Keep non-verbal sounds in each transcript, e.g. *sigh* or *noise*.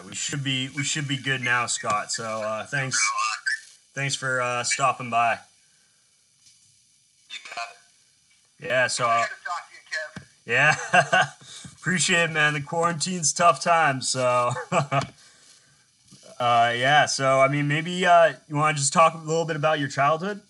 right, we should be we should be good now, Scott. So uh, thanks thanks for uh, stopping by. You got it. Yeah, so uh, Good to talk to you, Kev. yeah, *laughs* appreciate it, man. The quarantine's tough times, so *laughs* uh, yeah. So I mean, maybe uh, you want to just talk a little bit about your childhood?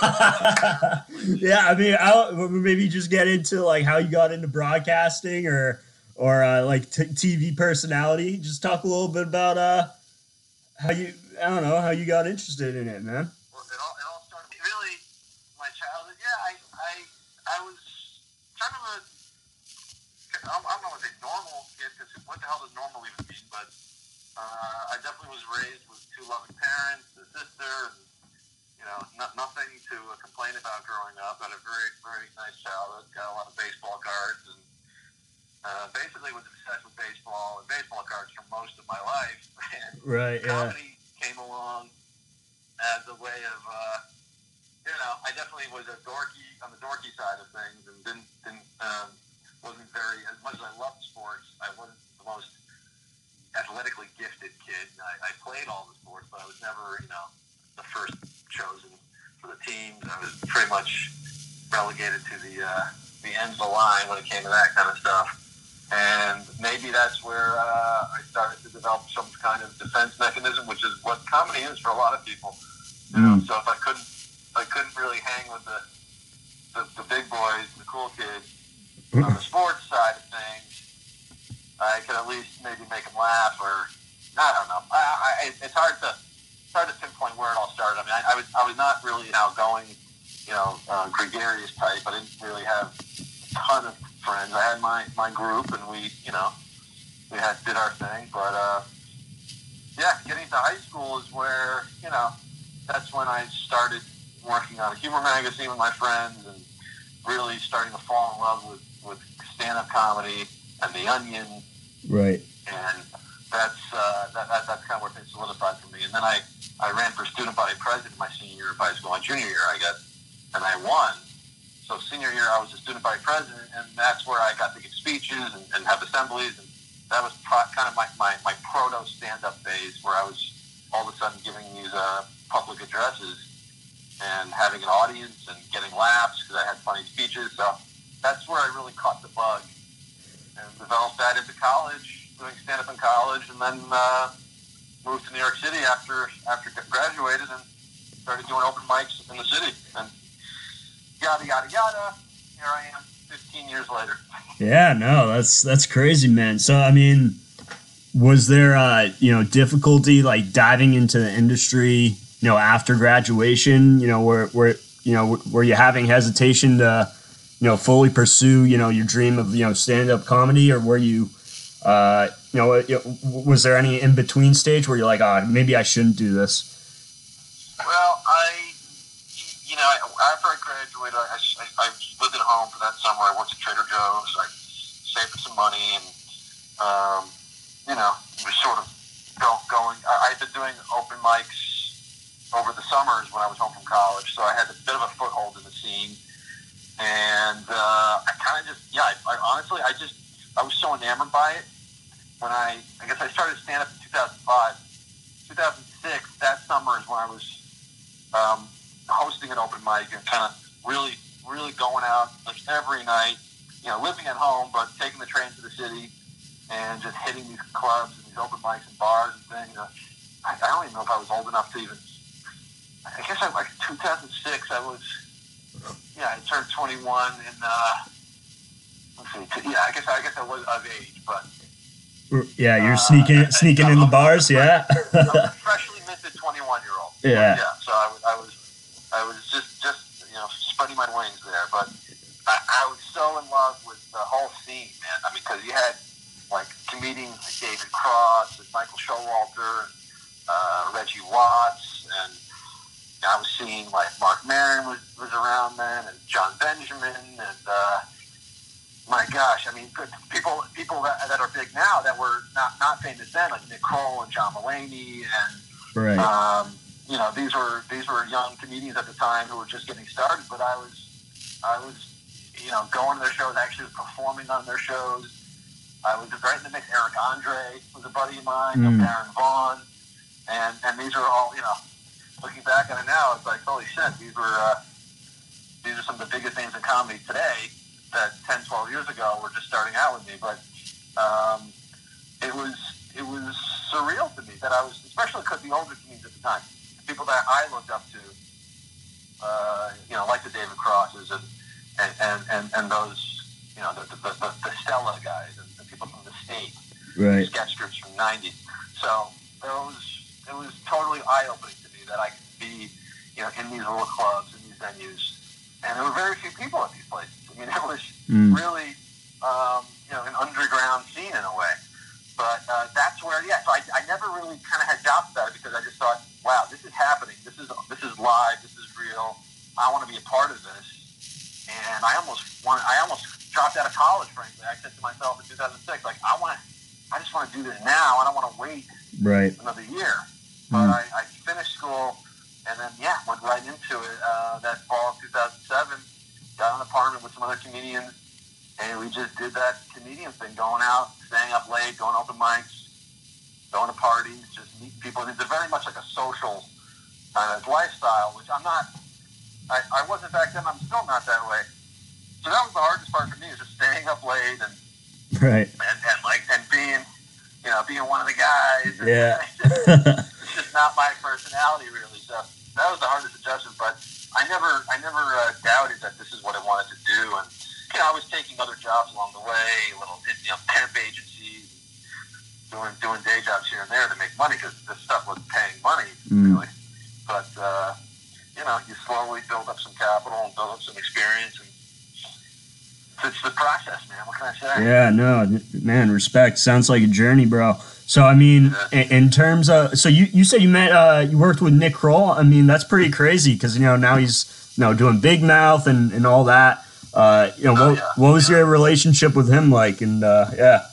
*laughs* Yeah, I mean, I'll maybe just get into like how you got into broadcasting or or uh, like TV personality. Just talk a little bit about uh how you I don't know how you got interested in it, man. Well, it all, it all started really my childhood. Yeah, I, I, I was kind of a, I don't I don't know what a normal kid, because what the hell does normal even mean? But uh, I definitely was raised with two loving parents, a sister, know, not, nothing to uh, complain about growing up. I had a very, very nice childhood. Got a lot of baseball cards, and uh, basically was obsessed with baseball and baseball cards for most of my life. *laughs* And Right. Yeah. comedy came along as a way of, uh, you know, I definitely was a dorky on the dorky side of things, and didn't, didn't um, wasn't very as much as I loved sports. I wasn't the most athletically gifted kid. I, I played all the sports, but I was never, you know, the first chosen for the teams. I was pretty much relegated to the uh, the end of the line when it came to that kind of stuff and maybe that's where uh, I started to develop some kind of defense mechanism, which is what comedy is for a lot of people. You know, Mm. so if I couldn't, if I couldn't really hang with the the, the big boys, the cool kids *laughs* on the sports side of things, I could at least maybe make them laugh, or I don't know. I, I, it's hard to it's hard to pinpoint where it all started. I mean, I, I was I was not really an outgoing, you know, uh, gregarious type. I didn't really have a ton of friends. I had my, my group, and we, you know, we had did our thing. But uh, yeah, getting to high school is where you know that's when I started working on a humor magazine with my friends, and really starting to fall in love with with stand up comedy and The Onion, Right. and that's uh, that, that that's kind of where things solidified for me. And then I I ran for student body president my senior year of high school. My junior year, I got and I won. So senior year, I was a student body president, and that's where I got to give speeches and, and have assemblies, and that was pro- kind of my, my, my proto stand-up phase, where I was all of a sudden giving these uh, public addresses and having an audience and getting laughs because I had funny speeches. So that's where I really caught the bug and developed that into college, doing stand-up in college, and then uh, moved to New York City after after graduated and started doing open mics in the city. And yada yada yada. Here I am, 15 years later. Yeah, no, that's that's crazy, man. So I mean, was there uh, you know, difficulty like diving into the industry, you know, after graduation, you know, where where you know, were you having hesitation to, you know, fully pursue, you know, your dream of, you know, stand-up comedy or were you uh, you know, was there any in between stage where you're like, "Ah, maybe I shouldn't do this." Well, I, you know, after I graduated, I, I, I lived at home for that summer. I worked at Trader Joe's. I saved some money, and um, you know, was sort of go, going. I, I'd been doing open mics over the summers when I was home from college, so I had a bit of a foothold in the scene. And uh, I kind of just, yeah, I, I honestly, I just, I was so enamored by it when I, I guess I started stand up in 2005. 2006, that summer is when I was um, hosting an open mic and kind of really, really going out like every night. You know, living at home, but taking the train to the city and just hitting these clubs and these open mics and bars and things. Uh, I, I don't even know if I was old enough to even. I guess I like 2006. I was, yeah, I turned 21 in. Uh, let's see, yeah, I guess I guess I was of age, but Yeah, you're Uh, sneaking I- sneaking in the bars, yeah. I was a freshly minted 21 year old. Yeah. Yeah. So I was, I was, I was just, just, you know, spreading my wings there. But I, I was so in love with the whole scene, man. I mean, because you had like comedians like David Cross and Michael Showalter and uh, Reggie Watts, and I was seeing like Marc Maron was, was around then, and Jon Benjamin, and uh, my gosh, I mean, good people, that, that are big now that were not not famous then, like Nick Kroll and John Mulaney, and right. um, you know, these were these were young comedians at the time who were just getting started. But I was I was you know, going to their shows, actually performing on their shows. I was right in the mix. Eric Andre was a buddy of mine, mm. Baron Vaughn, and and these are all you know. Looking back on it now, it's like holy shit. These were uh, these are some of the biggest names in comedy today that 10, 12 years ago were just starting out with me. But um, it was it was surreal to me that I was, especially because the older comedians at the time, people that I looked up to, uh, you know, like the David Crosses and and, and, and, and those, you know, the, the, the, the Stella guys and the people from the state, right. sketch groups from 90s. So was, it was totally eye-opening to me that I could be, you know, in these little clubs, in these venues. And there were very few people at these places. I mean, *laughs* it was mm. really, really kind of had kind of lifestyle, which I'm not. I, I wasn't back then. I'm still not that way. So that was the hardest part for me, is just staying up late and right and, and like and being, you know, being one of the guys. Yeah. *laughs* it's just not my personality really. So that was the hardest adjustment. But I never, I never uh, doubted that this is what I wanted to do and you know, I was taking other jobs along the way, little you know, temp agencies, doing doing day jobs here and there to make money because this stuff was paying money mm. really. But uh, you know, you slowly build up some capital and build up some experience, and it's the process, man. What can I say? Yeah, no, man, respect. Sounds like a journey, bro. So I mean, yeah. in, in, terms of, so you you said you met, uh, you worked with Nick Kroll. I mean, that's pretty crazy because you know now he's you know doing Big Mouth and and all that. Uh, you know, oh, what, yeah. what was yeah. your relationship with him like? And uh, yeah.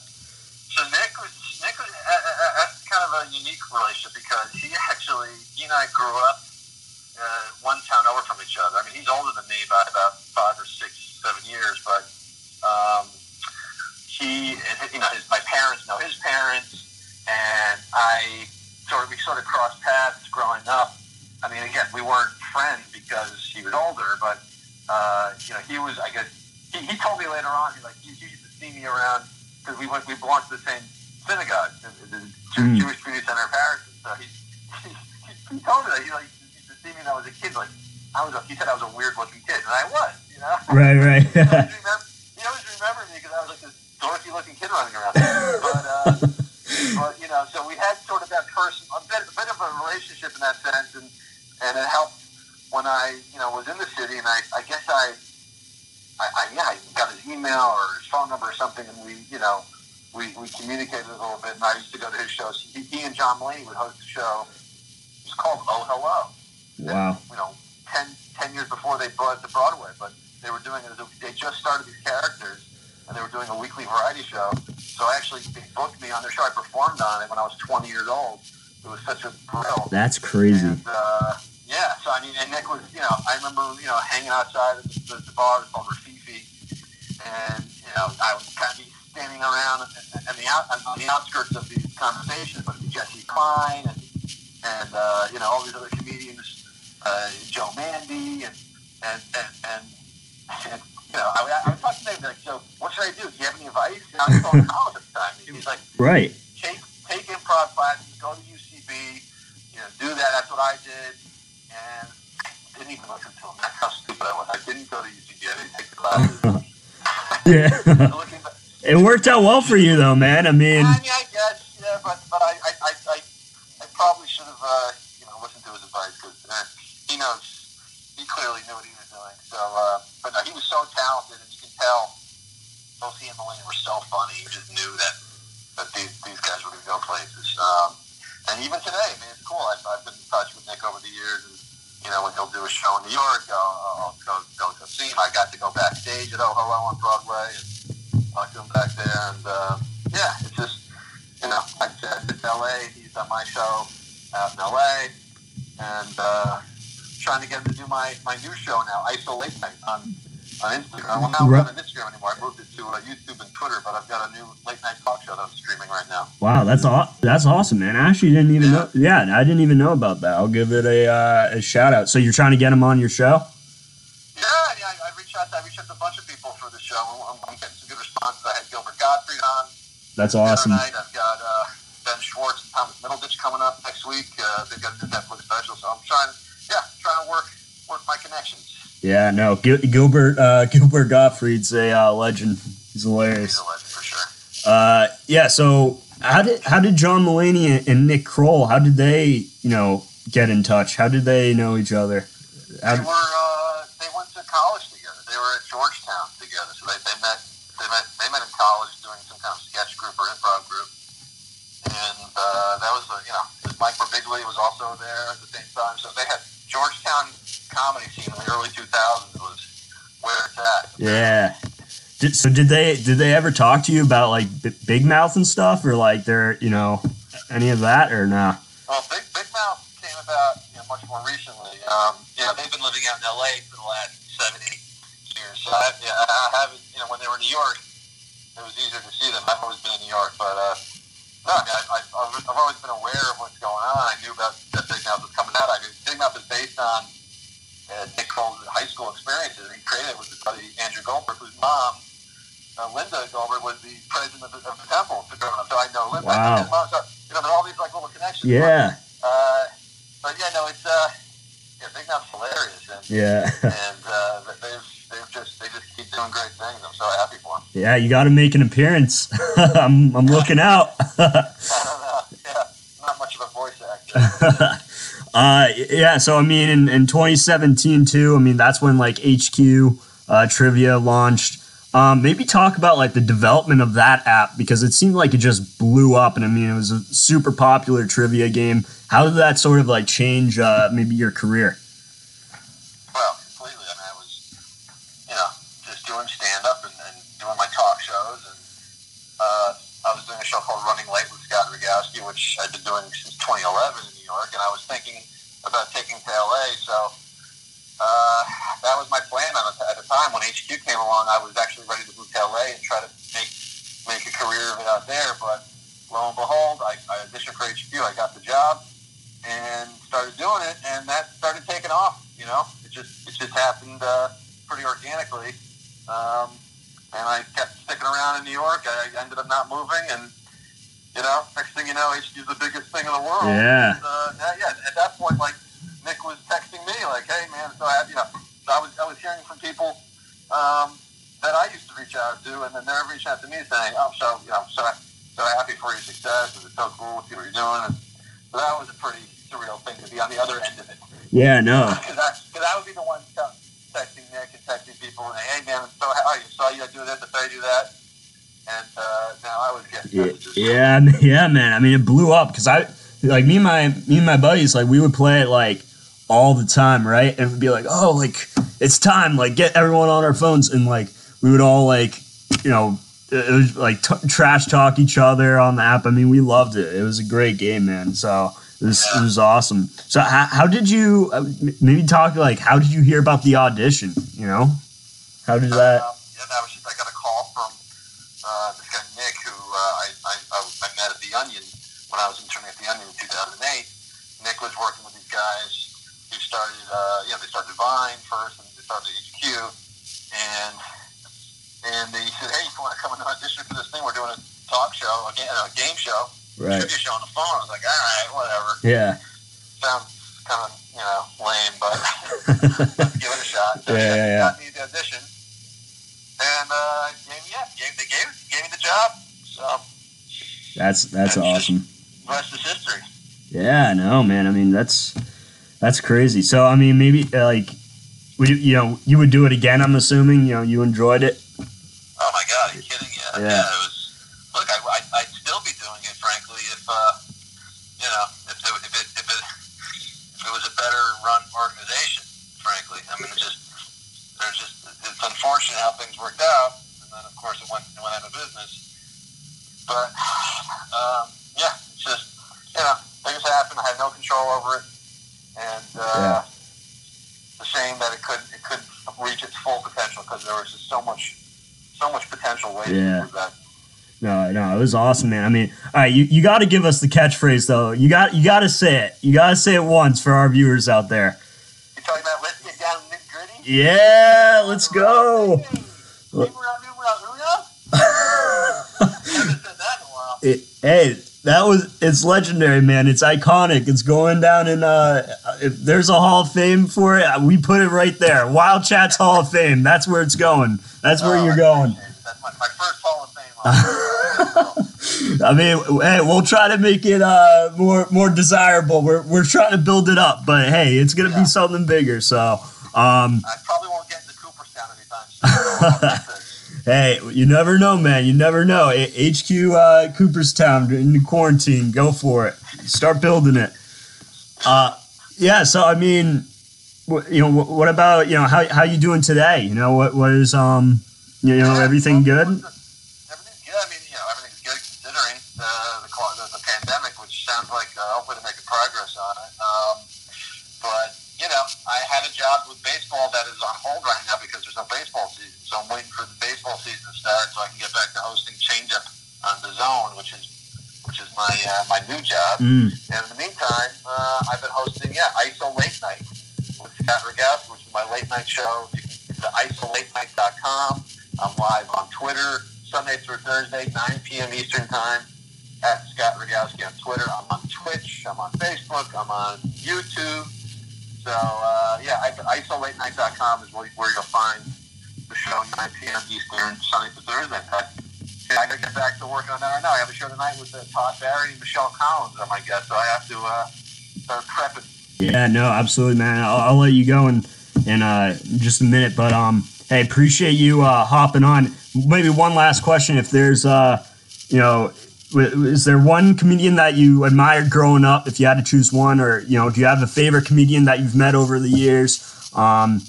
So Nick was Nick was uh, uh, uh, that's kind of a unique relationship because he actually he and I grew up uh, one town over from each other. I mean, he's older than me by about five or six, seven years, but um, he, you know, his, my parents know his parents, and I sort of we sort of crossed paths growing up. I mean, again, we weren't friends because he was older, but uh, you know, he was, I guess, he, he told me later on, he's like, he, he used to see me around because we went, we belonged to the same synagogue, the, the, mm. Jewish Community Center of Paris. And so he, *laughs* he, he told me that he like used to see me when I was a kid. Like I was, a, he said I was a weird looking kid, and I was, you know. *laughs* Right, right. he, always remember, he always remembered me because I was like this dorky looking kid running around. but, uh, *laughs* but you know, so we had sort of that person, a bit, a bit of a relationship in that sense, and and it helped when I, you know, was in the city, and I, I guess I, I, I, yeah, I got his email or his phone number or something, and we, you know, we, we communicated a little bit. And I used to go to his shows. He, he and John Mulaney would host a show. It was called Oh Hello. Wow. And, you know, 10, 10 years before they brought it to Broadway, but they were doing it. As a, they just started these characters, and they were doing a weekly variety show. So actually, they booked me on their show. I performed on it when I was 20 years old. It was such a thrill. That's crazy. And, uh, yeah, so I mean, and Nick was, you know, I remember, you know, hanging outside of the, the, the bar called Rififi, and you know, I would kind of be standing around and the out, on the outskirts of these conversations, but Jessi Klein and and uh, you know all these other comedians, uh, Joe Mande and and and, and, and you know, I, I would talk to Nick like, so what should I do? Do you have any advice? Know, I was going to college at the time. He's like, right, take take improv classes, go to UCB, you know, do that. That's what I did and I didn't even listen to him. That's how stupid I was. I didn't go to UCB. I didn't take the classes. *laughs* yeah. *laughs* it worked out well for you, though, man. I mean, I, mean, I guess, yeah, but, but I, I, I, I, I probably should have, uh, you know, listened to his advice because uh, he knows, he clearly knew what he was doing. So, uh, but no, he was so talented, and you can tell both he and Mulaney were so funny. You just knew that that these, these guys were going to go places. Um, and even today, I mean, it's cool. I've, I've been in touch with Nick over the years, and you know, when he'll do a show in New York, I'll, I'll go, go go see him. I got to go backstage at Oh Hello on Broadway and talk to him back there, and uh, yeah, it's just you know, like I said, it's L.A. He's on my show out in L.A. and uh, trying to get him to do my my new show now, ISO Late Night on on Instagram. Well, now right. I'm not on Instagram anymore. I moved it to uh, YouTube and Twitter, but I've got a new late night talk show that I'm streaming right now. Wow, that's aw- that's awesome, man. I actually didn't even yeah. know. Yeah, I didn't even know about that. I'll give it a, uh, a shout out. So you're trying to get him on your show? Yeah, yeah. I, I reached out. To, I reached out to a bunch of people for the show. I'm, I'm getting some good responses. I had Gilbert Gottfried on. That's awesome. Night. I've got uh, Ben Schwartz and Thomas Middleditch coming up next week. Uh, they've got a Netflix special, so I'm trying. Yeah, trying to work work my connections. Yeah, no, Gil- Gilbert uh, *laughs* Gilbert Gottfried's a uh, legend. He's hilarious. He's a legend for sure. Uh, yeah. So how did how did John Mulaney and Nick Kroll? How did they you know get in touch? How did they know each other? How they were uh, they went to college together. They were at Georgetown together. So they, they met they met they met in college doing some kind of sketch group or improv group. And uh, that was a, you know Mike Birbiglia was also there at the same time. So they had Georgetown comedy scene in the early 2000s was where it's at. Yeah. Did, so did they did they ever talk to you about like Big Mouth and stuff, or like their you know any of that, or no? Well, Big Big Mouth came about you know, much more recently. Um, yeah, they've been living out in L.A. for the last seven eight years. So I, yeah, I haven't you know when they were in New York, it was easier to see them. I've always been in New York, but uh, no, I mean, I, I, I've always been aware of what's going on. I knew about that Big Mouth was coming out. I mean, Big Mouth is based on Nick high school experiences. He created it with his buddy Andrew Goldberg, whose mom, uh, Linda Goldberg, was the president of the, of the temple for growing up. So I know Linda. Wow. And mom, so, you know, there are all these like little connections. Yeah. But, uh, but yeah, no, it's uh, yeah, Big Mouth's hilarious. And, yeah. *laughs* and uh, they've they've just they just keep doing great things. I'm so happy for them. Yeah, you got to make an appearance. *laughs* I'm I'm looking out. *laughs* I don't know. Yeah, not much of a voice actor. Uh, yeah, so I mean, in, in 2017 too. I mean, that's when like HQ uh, Trivia launched. Um, maybe talk about like the development of that app because it seemed like it just blew up, and I mean, it was a super popular trivia game. How did that sort of like change uh, maybe your career? Well, completely. I mean, I was, you know, just doing stand up and, doing my talk shows, and uh, I was doing a show called Running Late with Scott Rogowsky, which I've been doing since 2011 in New York, and I was thinking about taking to LA. So uh, that was my plan at the time. When HQ came along, I was actually ready to move to LA and try to make make a career of it out there. But lo and behold, I, I auditioned for HQ. I got the job and started doing it, and that started taking off. You know, it just it just happened uh, pretty organically. Um, and I kept sticking around in New York. I ended up not moving, and you know, next thing you know, HQ the biggest thing in the world. Yeah. And, uh, yeah. At that point, like Nick was texting me, like, "Hey, man, so happy." You know, I was I was hearing from people um, that I used to reach out to, and then they're reaching out to me saying, "Oh, so you know, so so happy for your success. It's so cool to see what you're doing." And so that was a pretty surreal thing to be on the other end of it. Yeah, no. Because I, cause I would be the one texting Nick and texting people, and hey, man, so I saw you do this, I saw you do that and uh, now I was getting yeah, yeah, *laughs* yeah, man. I mean, it blew up because I like me and my me and my buddies like we would play it like all the time, right? And we'd be like, oh, like it's time, like get everyone on our phones, and like we would all like you know it was like t- trash talk each other on the app. I mean, we loved it. It was a great game, man. So. It was, yeah. it was awesome. So how, how did you uh, maybe talk like how did you hear about the audition? You know, how did that? Uh, yeah, that was a game, a game show, right. trivia show on the phone. I was like, all right, whatever. Yeah. Sounds kind of, you know, lame, but let's *laughs* give it a shot. So yeah, yeah, yeah. Got me the audition and uh, yeah, gave, they gave gave me the job. So that's that's, awesome. rest is history. Yeah, no, man. I mean, that's that's crazy. So, I mean, maybe uh, like, would you, you know, you would do it again? I'm assuming. You know, you enjoyed it. Oh my god, are you kidding? Yeah, yeah. yeah it was. Look, I, I, I'd still be doing it, frankly, if uh, you know, if it, if it, if it, if it was a better run organization. Frankly, I mean, it's just there's just it's unfortunate how things worked out, and then of course it went it went out of business. But um, yeah, it's just you know things happen. I had no control over it, and uh, Yeah. it's a shame that it couldn't it couldn't reach its full potential because there was just so much, so much potential waiting Yeah. for that. No, no, it was awesome, man. I mean, all right, you, you got to give us the catchphrase though. You got you got to say it. You got to say it once for our viewers out there. You talking about let's get down nitty gritty? Yeah, let's go. *laughs* haven't said that in a while. It, hey, that was it's legendary, man. It's iconic. It's going down in uh if there's a Hall of Fame for it, we put it right there. Wild Chats Hall of Fame. That's where it's going. That's where Oh, you're going. That's my, my first Hall of Fame. *laughs* I mean, hey, we'll try to make it uh more more desirable. We're we're trying to build it up, but hey, it's gonna Yeah. be something bigger. So, um, I probably won't get into Cooperstown anytime soon. *laughs* hey, you never know, man. You never know. HQ uh, Cooperstown in the quarantine. Go for it. Start building it. Uh, yeah. So I mean, wh- you know, wh- what about you know how how you doing today? You know, what what is um, you know, everything good? Everything's good. I mean, you know, everything's good considering the the, the, the pandemic, which sounds like uh, hopefully they're making progress on it. Um, but you know, I had a job with baseball Mm, And in the meantime, uh, I've been hosting, yeah, ISO Late Night with Scott Rogowsky, which is my late night show. You can go to isolatenight.com. I'm live on Twitter, Sunday through Thursday, 9 p.m. Eastern Time, at Scott Rogowsky on Twitter. I'm on Twitch. I'm on Facebook. I'm on YouTube. So, uh, yeah, isolatenight.com is where, Barry and Michelle Collins are my guests, so I have to uh, start prepping. yeah. No, absolutely, man. I'll, I'll let you go in in uh, just a minute, but um, hey, appreciate you uh, hopping on. Maybe one last question: If there's uh, you know. Is there one comedian that you admired growing up? If you had to choose one, or you know, do you have a favorite comedian that you've met over the years? Um,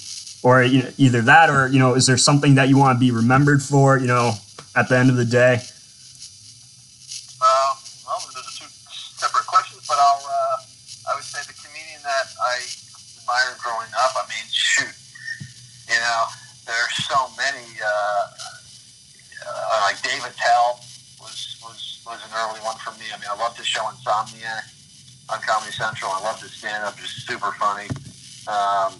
or you know, either that, or you know, is there something that you want to be remembered for? You know, at the end of the day. Um, well, those are two separate questions, but I'll. Uh, I would say the comedian that I admired growing up. I mean, shoot, you know, there's so many. Uh, uh, like Dave Attell was was was an early one for me. I mean, I loved his show Insomniac on Comedy Central. I loved his stand up; just super funny. Um,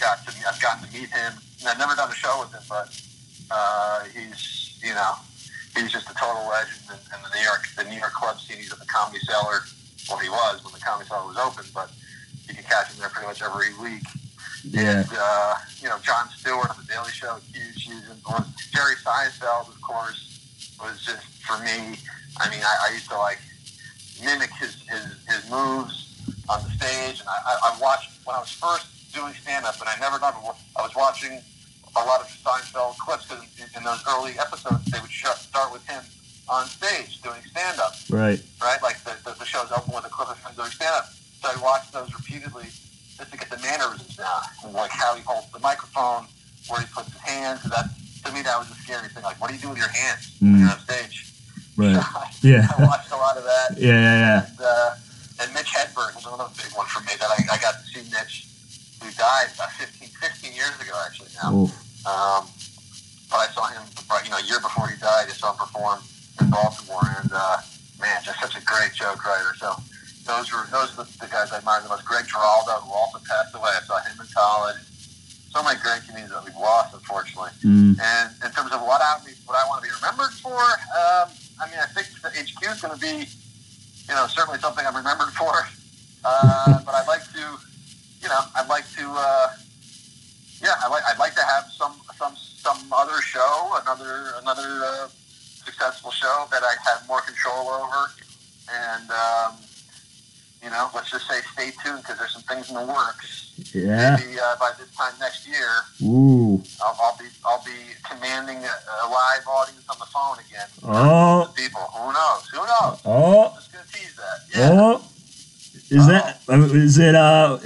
got to I've gotten to meet him. I've never done a show with him, but uh, he's you know he's just a total legend in, in the New York the New York club scene. He's at the Comedy Cellar. Well, he was when the Comedy Cellar was open, but you can catch him there pretty much every week. Yeah. And, uh, you know, Jon Stewart on The Daily Show, huge, huge influence. Jerry Seinfeld, of course, was just, for me, I mean, I, I used to, like, mimic his, his, his moves on the stage. And I, I, watched, when I was first doing stand-up, and I never done it, I was watching a lot of Seinfeld clips, because in, those early episodes, they would start with him on stage doing stand-up Right. right? Like the, the, the show's open with a clip of him doing stand up. So I watched those repeatedly just to get the mannerisms down, like how he holds the microphone, where he puts his hands. That to me that was a scary thing. Like, what do you do with your hands when Mm. you're on stage? Right. *laughs* Yeah. I *laughs* watched a lot of that. *laughs* Yeah. Yeah. Yeah. And, uh, and Mitch Hedberg was another big one for me that I, I got to see Mitch, who died about 15, 15 years ago actually now. Oof. Um, but I saw him, you know, a year before he died. I saw him perform in Baltimore, and uh, man, just such a great joke writer. So those were those are the, guys I admire the most. Greg Giraldo, who also passed away. I saw him in college. So many great comedians that we've lost, unfortunately. Mm. And in terms of what I what I want to be remembered for, um, I mean, I think the HQ is going to be, you know, certainly something I'm remembered for. Uh, *laughs* but I'd like to, you know, I'd like to, uh, yeah, I'd like, I'd like to have some some some other show, another another uh, successful show that I have more control over, and um, you know, let's just say stay tuned because there's some things in the works. Yeah. Maybe uh, by this time next year, Ooh. I'll, I'll be I'll be commanding a, a live audience on the phone again. Oh. People. Who knows? Who knows? Oh. I'm just gonna tease that. Yeah. Oh. Is that? uh, it? Uh.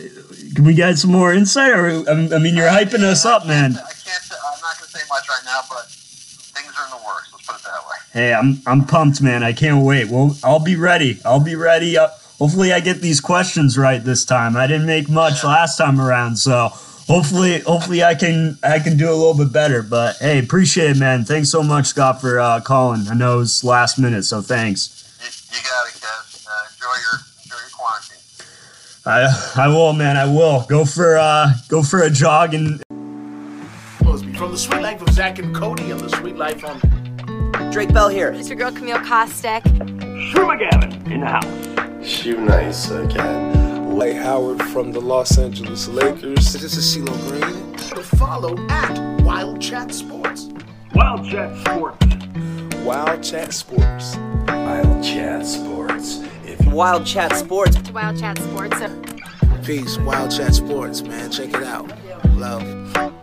Can we get some more insight, or I I mean, you're hyping us up, man. I can't. I'm not gonna say much right now, but things are in the works. Let's put it that way. Hey, I'm I'm pumped, man. I can't wait. Well, I'll be ready. I'll be ready. Uh, hopefully, I get these questions right this time. I didn't make much last time around, so hopefully, hopefully I can I can do a little bit better. But hey, appreciate it, man. Thanks so much, Scott, for uh, calling. I know it's last minute, so thanks. You, you got it, Kev. Uh, enjoy your enjoy your quarantine. I I will, man. I will go for uh go for a jog and. From the Suite Life of Zack and Cody and the Sweet Life on Drake Bell here. It's your girl Camille Kostek. Shermagavin in the house. Shoe nice again. Lay Howard from the Los Angeles Lakers. This is CeeLo Green. To follow at Wild Chat Sports. Wild Chat Sports. Wild Chat Sports. Wild Chat Sports. If Wild Chat Sports. Wild Chat Sports. Peace. Wild Chat Sports, man. Check it out. Love.